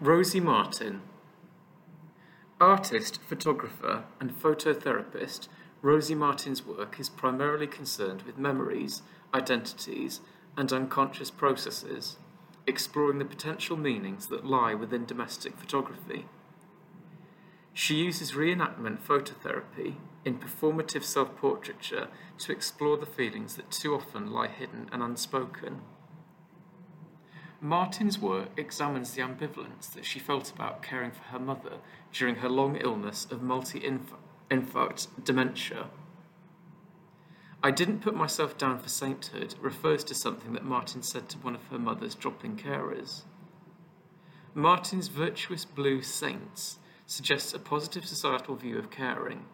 Rosy Martin. Artist, photographer, and phototherapist, Rosy Martin's work is primarily concerned with memories, identities, and unconscious processes, exploring the potential meanings that lie within domestic photography. She uses reenactment phototherapy in performative self portraiture to explore the feelings that too often lie hidden and unspoken. Martin's work examines the ambivalence that she felt about caring for her mother during her long illness of multi infarct dementia. I didn't put myself down for sainthood refers to something that Martin said to one of her mother's drop-in carers. Martin's virtuous blue saints suggests a positive societal view of caring,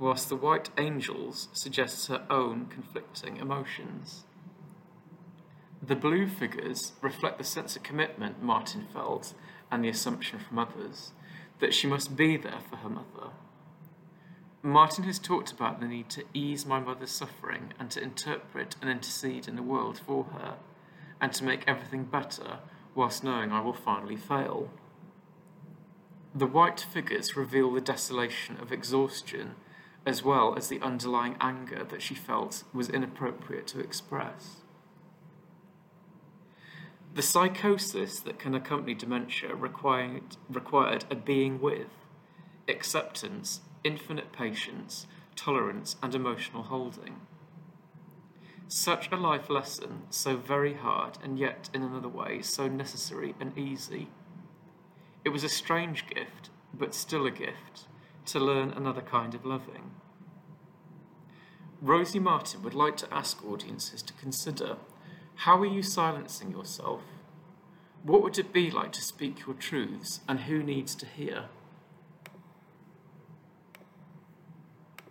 whilst the white angels suggests her own conflicting emotions. The blue figures reflect the sense of commitment Martin felt and the assumption from others that she must be there for her mother. Martin has talked about the need to ease my mother's suffering and to interpret and intercede in the world for her, and to make everything better whilst knowing I will finally fail. The white figures reveal the desolation of exhaustion as well as the underlying anger that she felt was inappropriate to express. The psychosis that can accompany dementia required, required a being with, acceptance, infinite patience, tolerance, and emotional holding. Such a life lesson, so very hard, and yet in another way so necessary and easy. It was a strange gift, but still a gift, to learn another kind of loving. Rosy Martin would like to ask audiences to consider how are you silencing yourself? What would it be like to speak your truths, and who needs to hear?